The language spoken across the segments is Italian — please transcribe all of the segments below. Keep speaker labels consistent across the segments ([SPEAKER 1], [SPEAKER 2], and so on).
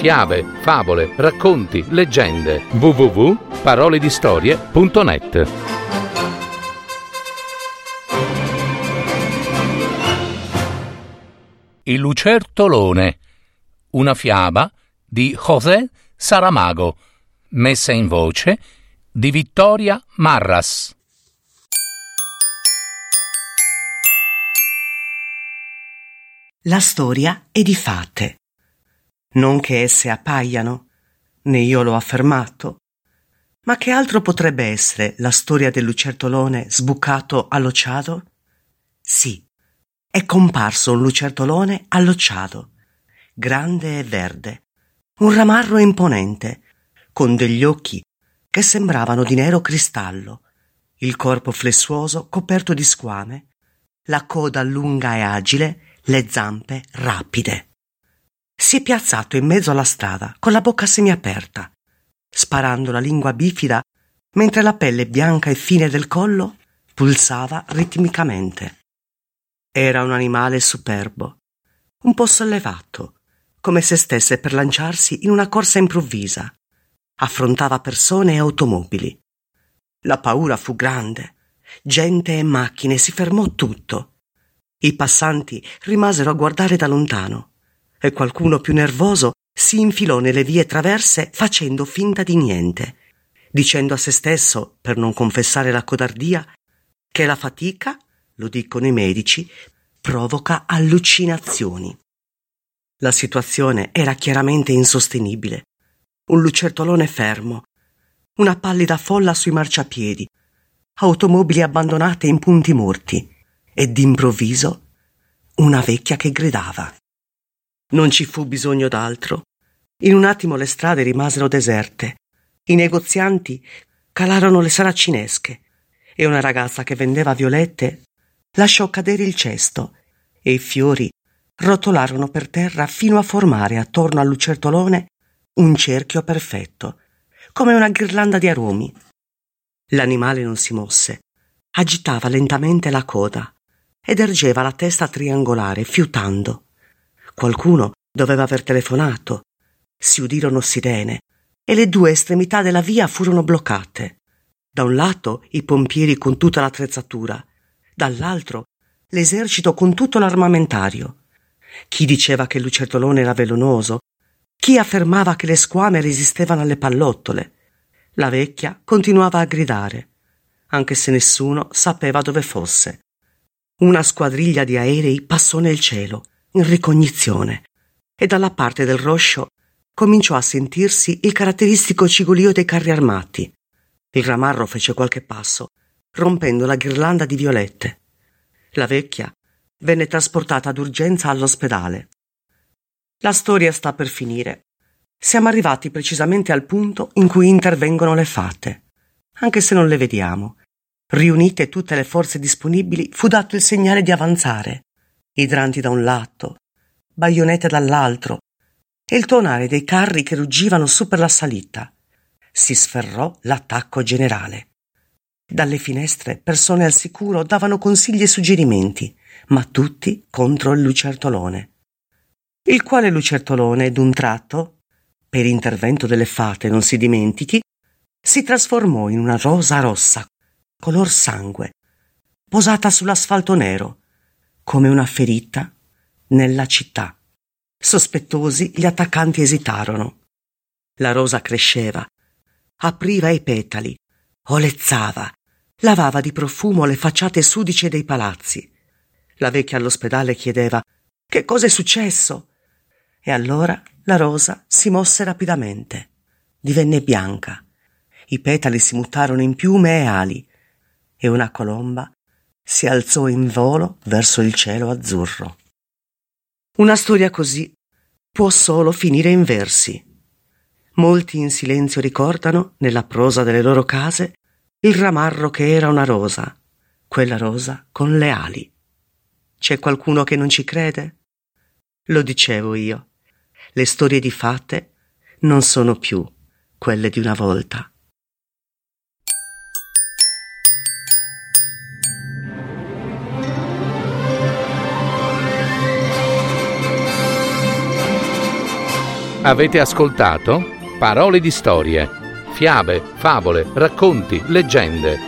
[SPEAKER 1] fiabe, favole, racconti, leggende. www.paroledistorie.net Il lucertolone. Una fiaba di José Saramago, messa in voce di Vittoria Marras.
[SPEAKER 2] La storia è di fate. Non che esse appaiano, né io l'ho affermato, ma che altro potrebbe essere la storia del lucertolone sbucato all'occiado? Sì, è comparso un lucertolone all'occiado, grande e verde, un ramarro imponente, con degli occhi che sembravano di nero cristallo, il corpo flessuoso coperto di squame, la coda lunga e agile, le zampe rapide. Si è piazzato in mezzo alla strada con la bocca semiaperta, sparando la lingua bifida mentre la pelle bianca e fine del collo pulsava ritmicamente. Era un animale superbo, un po' sollevato, come se stesse per lanciarsi in una corsa improvvisa. Affrontava persone e automobili. La paura fu grande. Gente e macchine, si fermò tutto. I passanti rimasero a guardare da lontano e qualcuno più nervoso si infilò nelle vie traverse facendo finta di niente, dicendo a se stesso, per non confessare la codardia, che la fatica, lo dicono i medici, provoca allucinazioni. La situazione era chiaramente insostenibile. Un lucertolone fermo, una pallida folla sui marciapiedi, automobili abbandonate in punti morti e d'improvviso una vecchia che gridava. Non ci fu bisogno d'altro. In un attimo le strade rimasero deserte. I negozianti calarono le saracinesche e una ragazza che vendeva violette lasciò cadere il cesto e i fiori rotolarono per terra fino a formare attorno al lucertolone un cerchio perfetto, come una ghirlanda di aromi. L'animale non si mosse, agitava lentamente la coda ed ergeva la testa triangolare, fiutando. Qualcuno doveva aver telefonato. Si udirono sirene e le due estremità della via furono bloccate. Da un lato i pompieri con tutta l'attrezzatura, dall'altro l'esercito con tutto l'armamentario. Chi diceva che il lucertolone era velenoso, chi affermava che le squame resistevano alle pallottole. La vecchia continuava a gridare, anche se nessuno sapeva dove fosse. Una squadriglia di aerei passò nel cielo, in ricognizione, e dalla parte del roscio cominciò a sentirsi il caratteristico cigolio dei carri armati. Il ramarro fece qualche passo, rompendo la ghirlanda di violette. La vecchia venne trasportata d'urgenza all'ospedale. La storia sta per finire. Siamo arrivati precisamente al punto in cui intervengono le fate, anche se non le vediamo. Riunite tutte le forze disponibili, fu dato il segnale di avanzare. Idranti da un lato, baionette dall'altro, e il tonare dei carri che ruggivano su per la salita. Si sferrò l'attacco generale. Dalle finestre persone al sicuro davano consigli e suggerimenti, ma tutti contro il lucertolone. Il quale lucertolone, d'un tratto, per intervento delle fate non si dimentichi, si trasformò in una rosa rossa, color sangue, posata sull'asfalto nero, come una ferita nella città. Sospettosi gli attaccanti esitarono. La rosa cresceva, apriva i petali, olezzava, lavava di profumo le facciate sudice dei palazzi. La vecchia all'ospedale chiedeva Che cosa è successo? E allora la rosa si mosse rapidamente. Divenne bianca. I petali si mutarono in piume e ali e una colomba si alzò in volo verso il cielo azzurro. Una storia così può solo finire in versi. Molti in silenzio ricordano, nella prosa delle loro case, il ramarro che era una rosa, quella rosa con le ali. C'è qualcuno che non ci crede? Lo dicevo io. Le storie di fate non sono più quelle di una volta.
[SPEAKER 1] Avete ascoltato Parole di storie, fiabe, favole, racconti, leggende.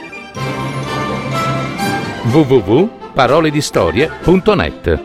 [SPEAKER 1] www.paroledistorie.net